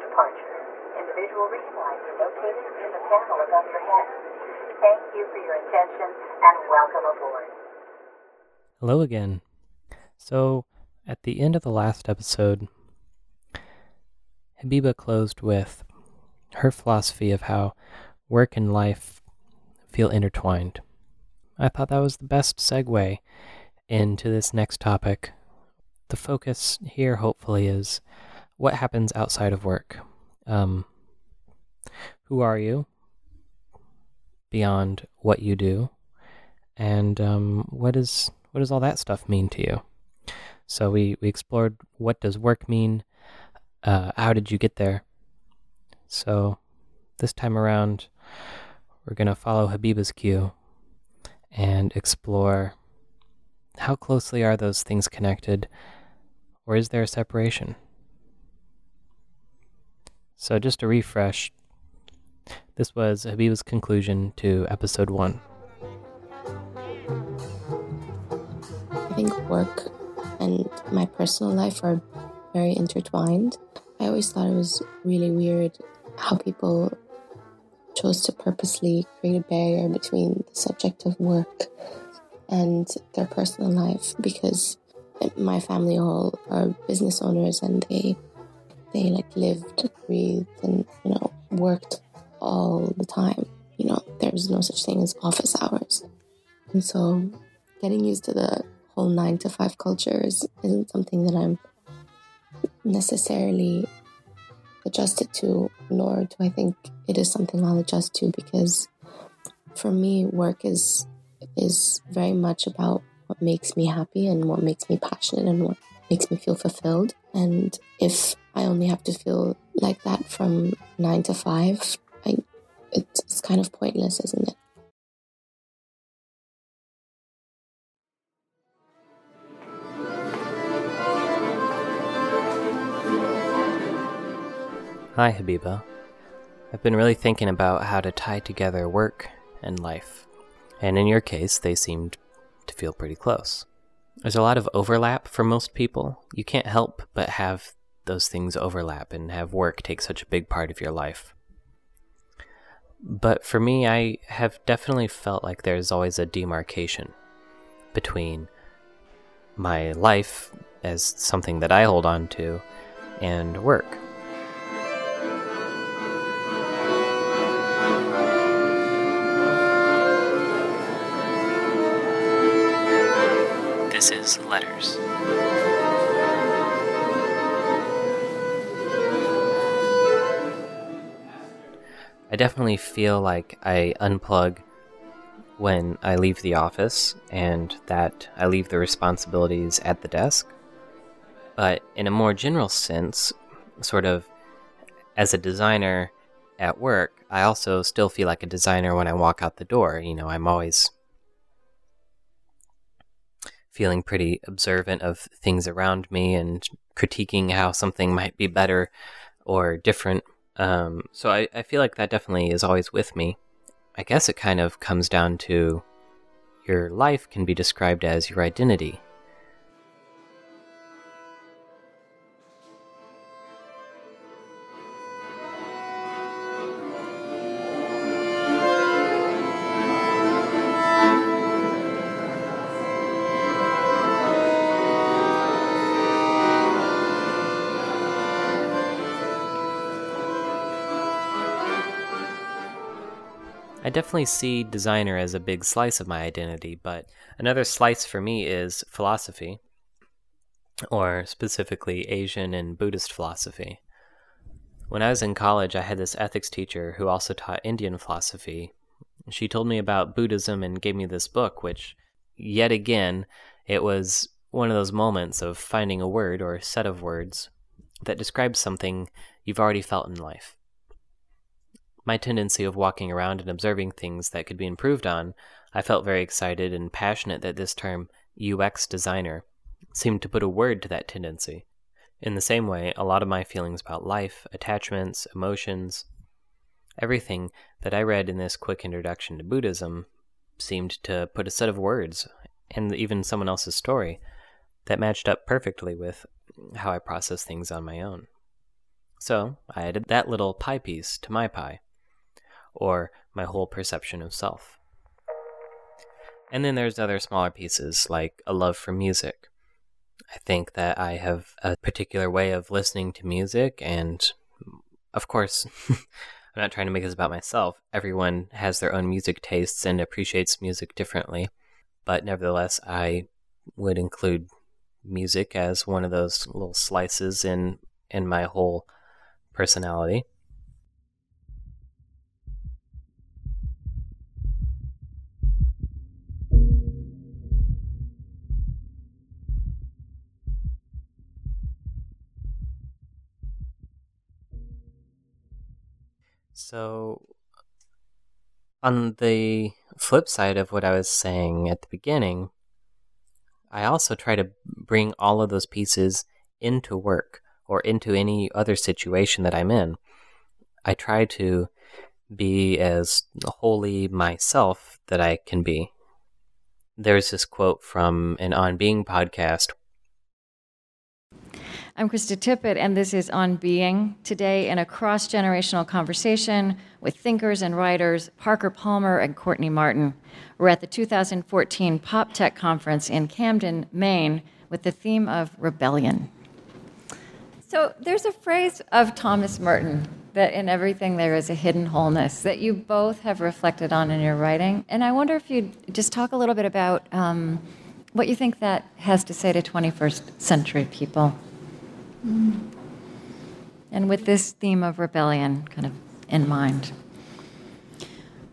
departure. Individual reading lights are located in the panel above your head. Thank you for your attention and welcome aboard. Hello again. So, at the end of the last episode, Habiba closed with her philosophy of how work and life feel intertwined. I thought that was the best segue into this next topic. The focus here, hopefully, is what happens outside of work. Um, who are you beyond what you do, and um, what is what does all that stuff mean to you? So we we explored what does work mean, uh, how did you get there. So this time around, we're gonna follow Habiba's cue and explore how closely are those things connected, or is there a separation? So, just to refresh, this was Habiba's conclusion to episode one. I think work and my personal life are very intertwined. I always thought it was really weird how people chose to purposely create a barrier between the subject of work and their personal life because my family all are business owners and they they like lived, breathed, and you know worked all the time. You know, there's no such thing as office hours, and so getting used to the whole nine to five culture is, isn't something that I'm necessarily adjusted to, nor do I think it is something I'll adjust to because for me, work is is very much about what makes me happy and what makes me passionate and what makes me feel fulfilled. And if I only have to feel like that from nine to five, I, it's kind of pointless, isn't it? Hi, Habiba. I've been really thinking about how to tie together work and life. And in your case, they seemed to feel pretty close. There's a lot of overlap for most people. You can't help but have those things overlap and have work take such a big part of your life. But for me, I have definitely felt like there's always a demarcation between my life as something that I hold on to and work. This is Letters. I definitely feel like I unplug when I leave the office and that I leave the responsibilities at the desk. But in a more general sense, sort of as a designer at work, I also still feel like a designer when I walk out the door. You know, I'm always feeling pretty observant of things around me and critiquing how something might be better or different. Um, so I, I feel like that definitely is always with me. I guess it kind of comes down to your life can be described as your identity. Definitely see designer as a big slice of my identity, but another slice for me is philosophy, or specifically Asian and Buddhist philosophy. When I was in college, I had this ethics teacher who also taught Indian philosophy. She told me about Buddhism and gave me this book, which, yet again, it was one of those moments of finding a word or a set of words that describes something you've already felt in life my tendency of walking around and observing things that could be improved on, I felt very excited and passionate that this term, UX designer, seemed to put a word to that tendency. In the same way, a lot of my feelings about life, attachments, emotions, everything that I read in this quick introduction to Buddhism seemed to put a set of words, and even someone else's story, that matched up perfectly with how I process things on my own. So I added that little pie piece to my pie, or my whole perception of self. And then there's other smaller pieces, like a love for music. I think that I have a particular way of listening to music, and of course, I'm not trying to make this about myself. Everyone has their own music tastes and appreciates music differently. But nevertheless, I would include music as one of those little slices in in my whole personality. So, on the flip side of what I was saying at the beginning, I also try to bring all of those pieces into work or into any other situation that I'm in. I try to be as wholly myself that I can be. There's this quote from an On Being podcast. I'm Krista Tippett, and this is On Being. Today, in a cross generational conversation with thinkers and writers Parker Palmer and Courtney Martin. We're at the 2014 Pop Tech Conference in Camden, Maine, with the theme of rebellion. So there's a phrase of Thomas Merton that in everything there is a hidden wholeness that you both have reflected on in your writing. And I wonder if you'd just talk a little bit about um, what you think that has to say to 21st century people. And with this theme of rebellion kind of in mind.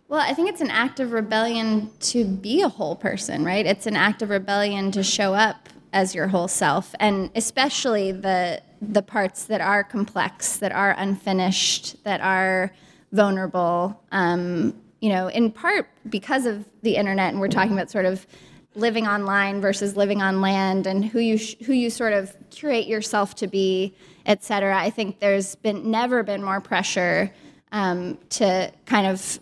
Well, I think it's an act of rebellion to be a whole person, right? It's an act of rebellion to show up as your whole self, and especially the the parts that are complex, that are unfinished, that are vulnerable. Um, you know, in part because of the internet, and we're talking about sort of living online versus living on land, and who you sh- who you sort of curate yourself to be, et cetera. I think there's been never been more pressure um, to kind of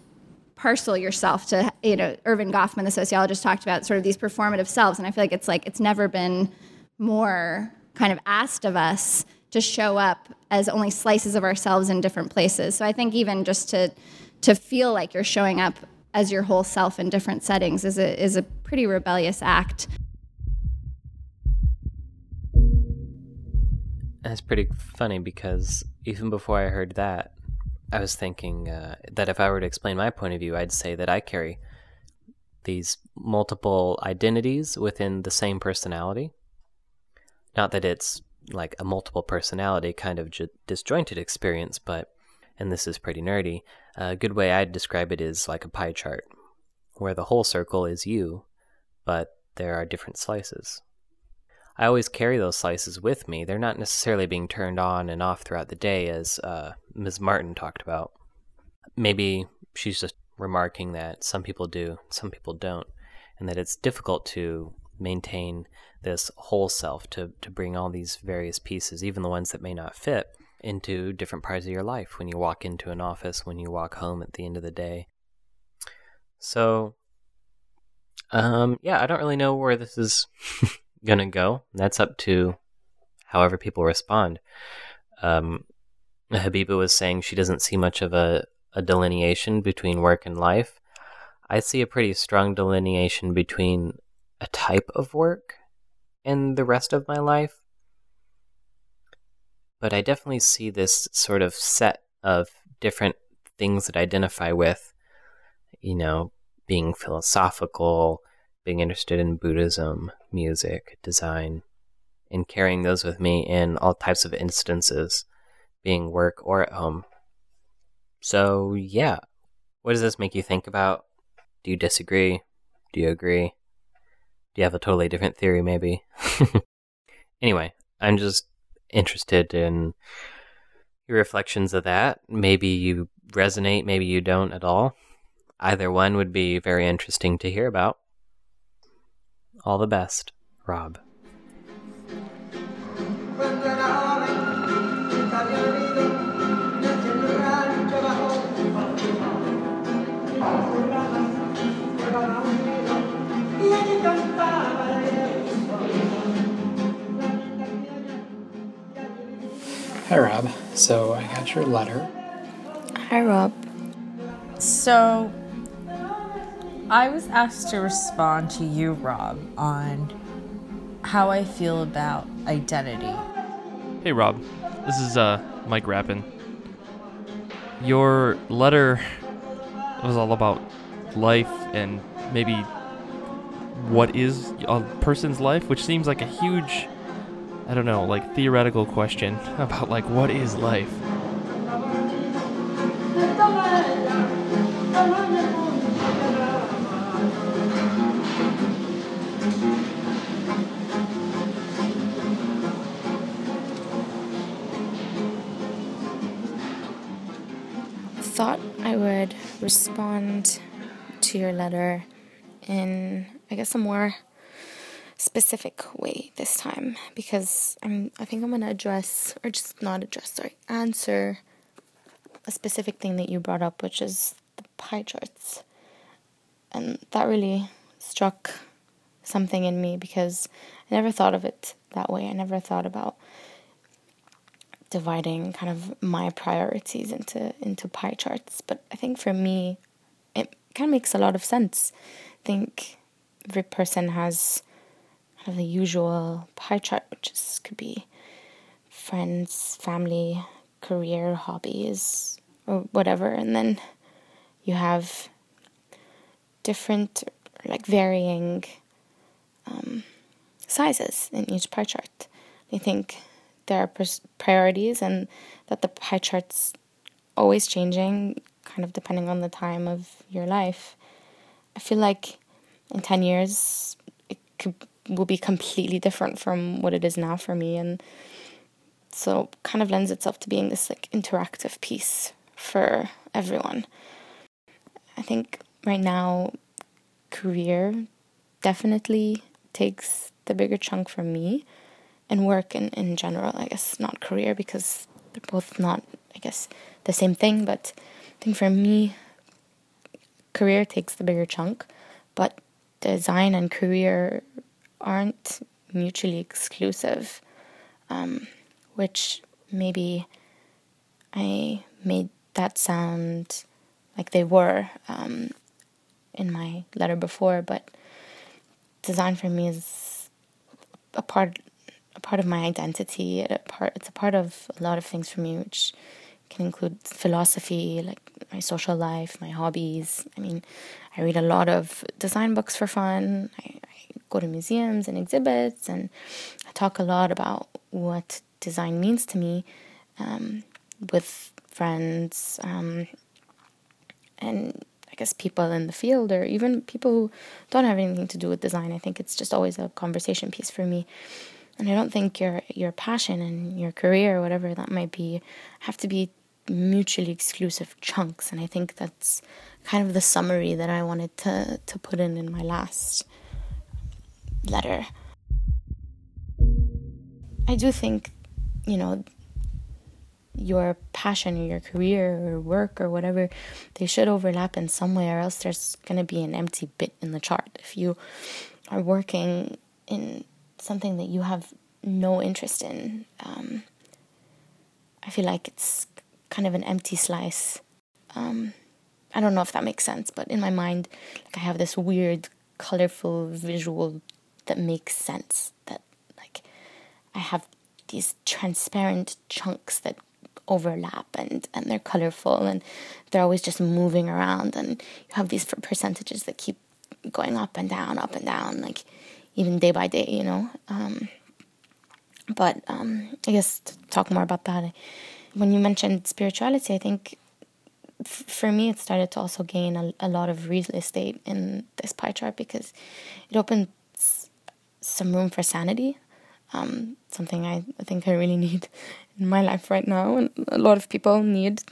parcel yourself to you know Erving Goffman the sociologist talked about sort of these performative selves and I feel like it's like it's never been more kind of asked of us to show up as only slices of ourselves in different places. So I think even just to to feel like you're showing up as your whole self in different settings is a is a pretty rebellious act. That's pretty funny because even before I heard that, I was thinking uh, that if I were to explain my point of view, I'd say that I carry these multiple identities within the same personality. Not that it's like a multiple personality kind of j- disjointed experience, but, and this is pretty nerdy, a good way I'd describe it is like a pie chart, where the whole circle is you, but there are different slices. I always carry those slices with me. They're not necessarily being turned on and off throughout the day, as uh, Ms. Martin talked about. Maybe she's just remarking that some people do, some people don't, and that it's difficult to maintain this whole self to, to bring all these various pieces, even the ones that may not fit, into different parts of your life when you walk into an office, when you walk home at the end of the day. So, um, yeah, I don't really know where this is gonna go. That's up to however people respond. Um, Habiba was saying she doesn't see much of a, a delineation between work and life. I see a pretty strong delineation between a type of work and the rest of my life. But I definitely see this sort of set of different things that I identify with, you know, being philosophical, being interested in Buddhism, music, design, and carrying those with me in all types of instances, being work or at home. So, yeah. What does this make you think about? Do you disagree? Do you agree? Do you have a totally different theory, maybe? anyway, I'm just interested in your reflections of that. Maybe you resonate, maybe you don't at all. Either one would be very interesting to hear about. All the best, Rob. Hi, Rob. So I got your letter. Hi, Rob. So, I was asked to respond to you, Rob, on how I feel about identity. Hey, Rob. This is uh, Mike Rappin. Your letter was all about life and maybe what is a person's life, which seems like a huge, I don't know, like theoretical question about like what is life. Thought I would respond to your letter in, I guess, a more specific way this time because I'm I think I'm gonna address or just not address, sorry, answer a specific thing that you brought up, which is the pie charts. And that really struck something in me because I never thought of it that way. I never thought about dividing kind of my priorities into into pie charts. But I think for me it kind of makes a lot of sense. I think every person has of the usual pie chart, which is, could be friends, family, career, hobbies, or whatever. And then you have different, like varying um, sizes in each pie chart. I think there are priorities and that the pie chart's always changing, kind of depending on the time of your life. I feel like in 10 years, it could, will be completely different from what it is now for me. And so kind of lends itself to being this like interactive piece for everyone. I think right now, career definitely takes the bigger chunk for me and work in, in general, I guess, not career because they're both not, I guess, the same thing. But I think for me, career takes the bigger chunk, but design and career aren't mutually exclusive, um, which maybe I made that sound like they were um, in my letter before, but design for me is a part a part of my identity. A part it's a part of a lot of things for me, which can include philosophy, like my social life, my hobbies. I mean, I read a lot of design books for fun. I, go to museums and exhibits, and I talk a lot about what design means to me um, with friends um, and I guess people in the field or even people who don't have anything to do with design. I think it's just always a conversation piece for me. And I don't think your your passion and your career or whatever that might be have to be mutually exclusive chunks. And I think that's kind of the summary that I wanted to to put in in my last letter. I do think, you know, your passion or your career or work or whatever, they should overlap in some way, or else there's going to be an empty bit in the chart. If you are working in something that you have no interest in, um, I feel like it's kind of an empty slice. Um, I don't know if that makes sense, but in my mind, like I have this weird, colorful visual that makes sense. That like I have these transparent chunks that overlap and and they're colorful and they're always just moving around and you have these percentages that keep going up and down, up and down, like even day by day, you know. Um, but um, I guess to talk more about that, when you mentioned spirituality, I think for me it started to also gain a, a lot of real estate in this pie chart because it opens some room for sanity, um, something I, think I really need in my life right now, and a lot of people need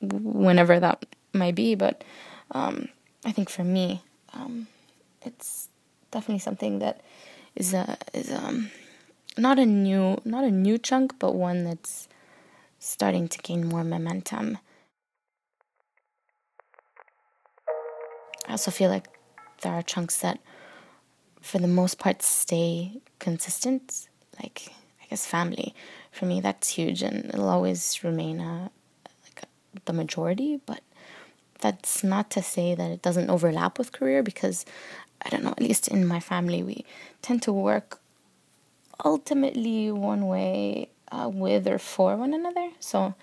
whenever that might be. But um, I think for me, um, it's definitely something that is a is um not a new not a new chunk, but one that's starting to gain more momentum. I also feel like there are chunks that, for the most part, stay consistent. Like I guess family for me that's huge and it'll always remain a, like a, the majority but that's not to say that it doesn't overlap with career because I don't know at least in my family we tend to work ultimately one way uh, with or for one another so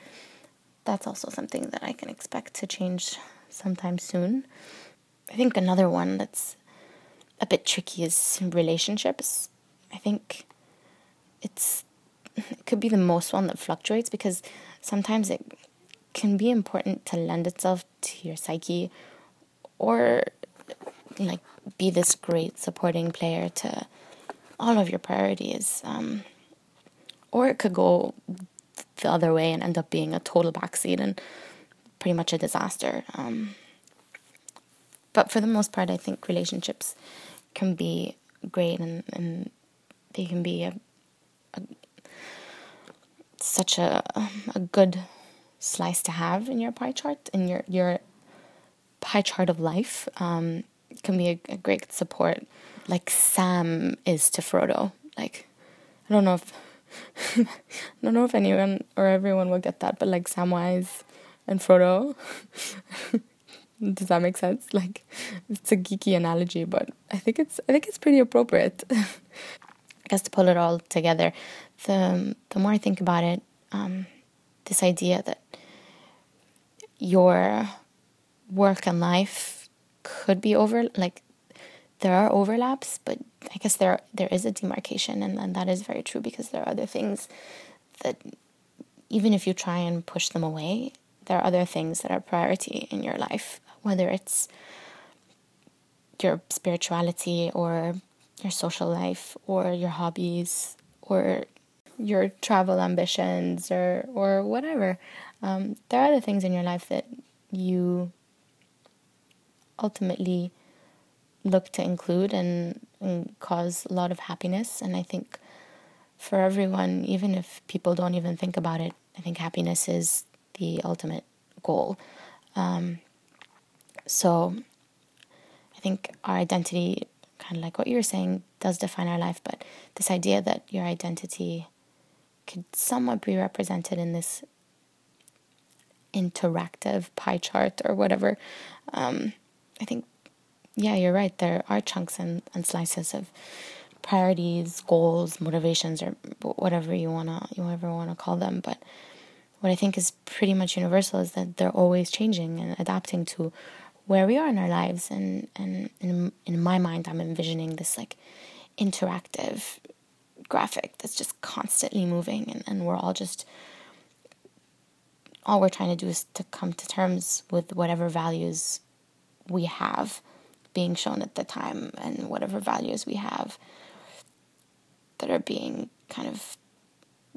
that's also something that I can expect to change sometime soon. I think another one that's a bit tricky is relationships. I think it's it could be the most one that fluctuates because sometimes it can be important to lend itself to your psyche or like be this great supporting player to all of your priorities um, or it could go the other way and end up being a total backseat and pretty much a disaster um, but for the most part i think relationships can be great and, and they can be a, a such a a good slice to have in your pie chart in your your pie chart of life. Um, can be a, a great support like Sam is to Frodo. Like I don't know if I don't know if anyone or everyone will get that but like Samwise and Frodo does that make sense? Like it's a geeky analogy but I think it's I think it's pretty appropriate. I guess to pull it all together the the more I think about it um, this idea that your work and life could be over like there are overlaps but i guess there there is a demarcation and, and that is very true because there are other things that even if you try and push them away there are other things that are priority in your life whether it's your spirituality or your social life or your hobbies or your travel ambitions or or whatever um, there are the things in your life that you ultimately look to include and, and cause a lot of happiness. And i think for everyone even if people don't even think about it i think happiness is the ultimate goal. Um, so i think our identity kind of like what you were saying does define our life but this idea that your identity could somewhat be represented in this interactive pie chart or whatever. Um, I think, yeah, you're right. There are chunks and, and slices of priorities, goals, motivations, or whatever you wanna you ever wanna call them. But what I think is pretty much universal is that they're always changing and adapting to where we are in our lives. And and in in my mind, I'm envisioning this like interactive graphic that's just constantly moving and, and we're all just all we're trying to do is to come to terms with whatever values we have being shown at the time and whatever values we have that are being kind of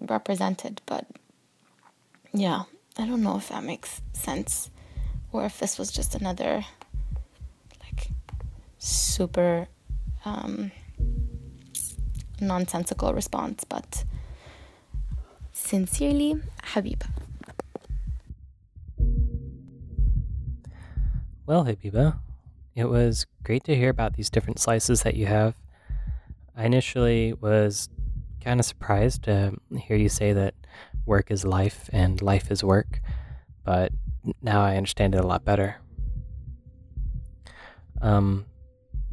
represented but yeah i don't know if that makes sense or if this was just another like super um, nonsensical response but sincerely habiba Well, Habiba, it was great to hear about these different slices that you have. I initially was kind of surprised to hear you say that work is life and life is work, but now I understand it a lot better. Um,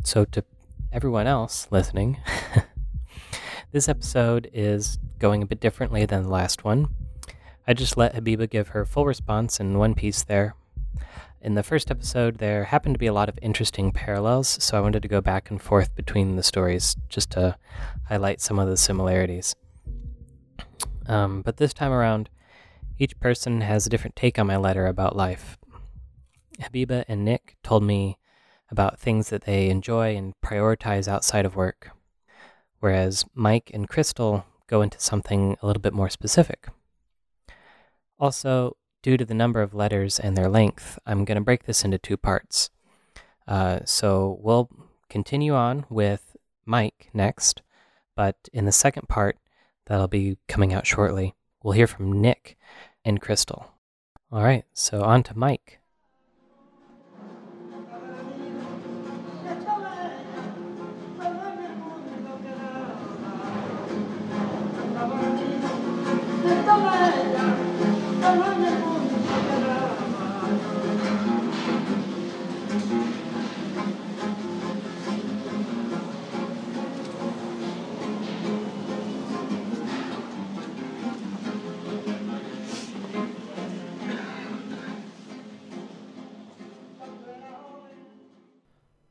so, to everyone else listening, this episode is going a bit differently than the last one. I just let Habiba give her full response in one piece there, in the first episode, there happened to be a lot of interesting parallels, so I wanted to go back and forth between the stories just to highlight some of the similarities. Um, but this time around, each person has a different take on my letter about life. Habiba and Nick told me about things that they enjoy and prioritize outside of work, whereas Mike and Crystal go into something a little bit more specific. Also, due to the number of letters and their length, I'm going to break this into two parts. Uh, so we'll continue on with Mike next, but in the second part, that'll be coming out shortly, we'll hear from Nick and Crystal. All right, so on to Mike.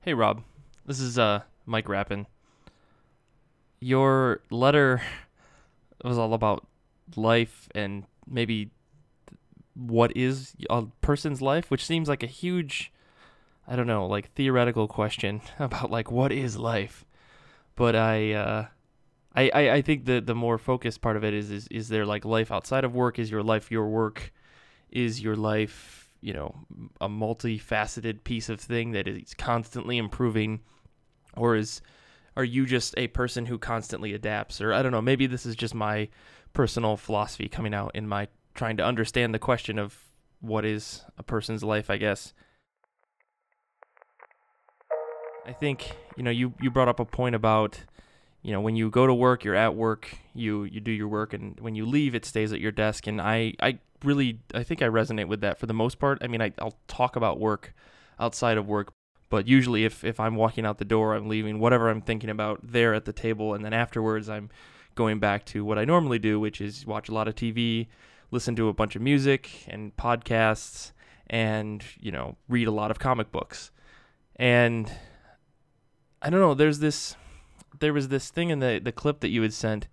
Hey Rob, this is uh Mike Rappin. Your letter was all about life and maybe what is a person's life, which seems like a huge I don't know, like theoretical question about like what is life. But I uh I, I, I think the the more focused part of it is, is is there like life outside of work? Is your life your work? Is your life you know a multifaceted piece of thing that is constantly improving? Or is are you just a person who constantly adapts? Or i don't know maybe this is just my personal philosophy coming out in my trying to understand the question of what is a person's life i guess. I think you know you you brought up a point about you know when you go to work you're at work you you do your work and when you leave it stays at your desk and i i really I think I resonate with that for the most part. I mean, I, I'll talk about work outside of work, but usually if if I'm walking out the door, I'm leaving whatever I'm thinking about there at the table, and then afterwards I'm going back to what I normally do, which is watch a lot of TV, listen to a bunch of music and podcasts, and you know read a lot of comic books. And I don't know. There's this. There was this thing in the the clip that you had sent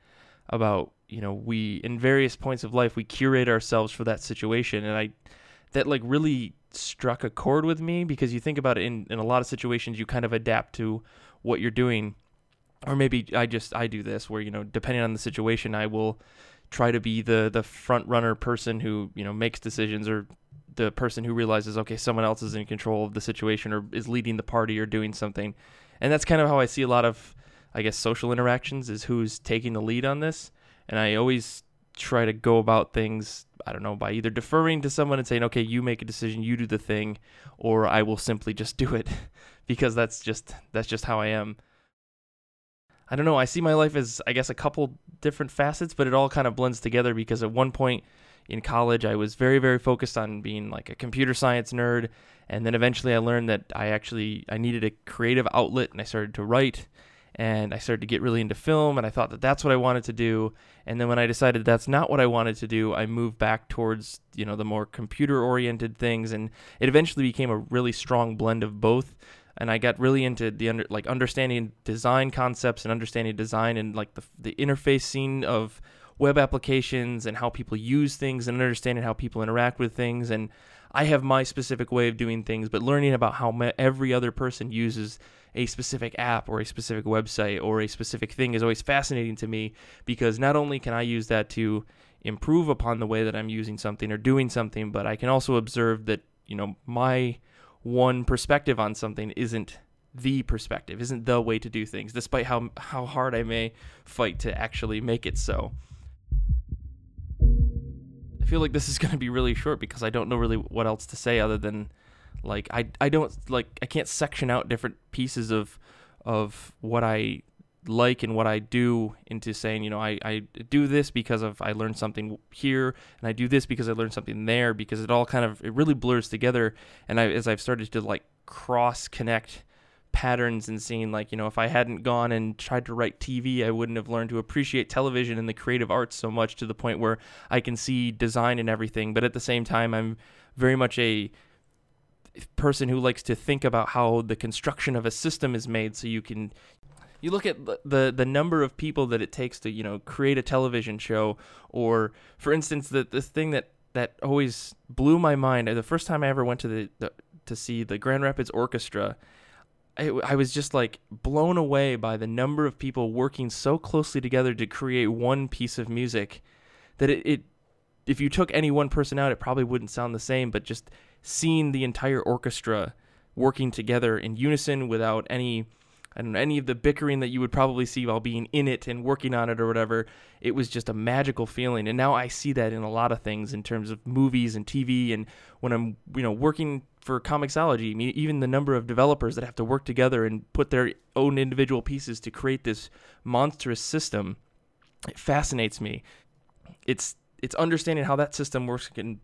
about you know we in various points of life we curate ourselves for that situation. And i that like really struck a chord with me because you think about it in, in a lot of situations you kind of adapt to what you're doing. Or maybe i just i do this where you know depending on the situation i will try to be the the front runner person who you know makes decisions or the person who realizes okay someone else is in control of the situation or is leading the party or doing something. And that's kind of how i see a lot of i guess social interactions is who's taking the lead on this. And I always try to go about things I don't know by either deferring to someone and saying okay you make a decision you do the thing or I will simply just do it. Because that's just that's just how I am. I don't know, I see my life as I guess a couple different facets but it all kind of blends together because at one point in college I was very very focused on being like a computer science nerd. And then eventually I learned that I actually I needed a creative outlet and I started to write and I started to get really into film and I thought that that's what I wanted to do. And then when I decided that's not what I wanted to do I moved back towards you know the more computer oriented things and it eventually became a really strong blend of both. And I got really into the under like understanding design concepts and understanding design and like the the interface scene of web applications and how people use things and understanding how people interact with things. And I have my specific way of doing things but learning about how every other person uses a specific app or a specific website or a specific thing is always fascinating to me because not only can I use that to improve upon the way that I'm using something or doing something, but I can also observe that, you know, my one perspective on something isn't the perspective, isn't the way to do things, despite how how hard I may fight to actually make it so. Feel like this is going to be really short because I don't know really what else to say other than like I I don't like I can't section out different pieces of of what I like and what I do into saying, you know, I, I do this because of I learned something here and I do this because I learned something there because it all kind of it really blurs together. And I as I've started to like cross connect patterns and seeing like, you know, if I hadn't gone and tried to write TV, I wouldn't have learned to appreciate television and the creative arts so much to the point where I can see design and everything, but at the same time I'm very much a person who likes to think about how the construction of a system is made. So you can you look at the the number of people that it takes to you know create a television show. Or for instance the the thing that that always blew my mind uh, the first time I ever went to the, the to see the Grand Rapids Orchestra I, I was just like blown away by the number of people working so closely together to create one piece of music that it, it if you took any one person out it probably wouldn't sound the same but just seeing the entire orchestra working together in unison without any Know, any of the bickering that you would probably see while being in it and working on it or whatever. It was just a magical feeling. And now I see that in a lot of things in terms of movies and TV. And when I'm, you know, working for Comixology, I mean, even the number of developers that have to work together and put their own individual pieces to create this monstrous system, it fascinates me. It's it's understanding how that system works can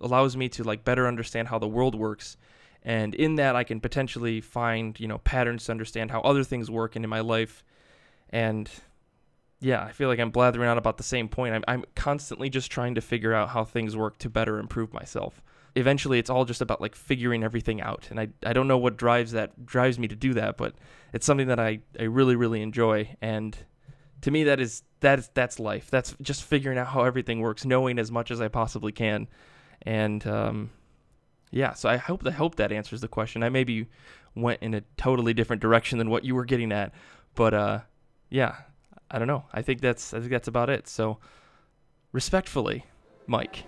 allows me to like better understand how the world works and in that i can potentially find you know patterns to understand how other things work in my life. And yeah i feel like i'm blathering on about the same point. I'm, I'm constantly just trying to figure out how things work to better improve myself. Eventually it's all just about like figuring everything out. And i, I don't know what drives that drives me to do that but it's something that i, I really really enjoy. And to me that is that is that's life. That's just figuring out how everything works knowing as much as i possibly can. And um, yeah, so I hope I hope that answers the question. I maybe went in a totally different direction than what you were getting at, but uh, yeah, I don't know. I think that's I think that's about it. So respectfully, Mike.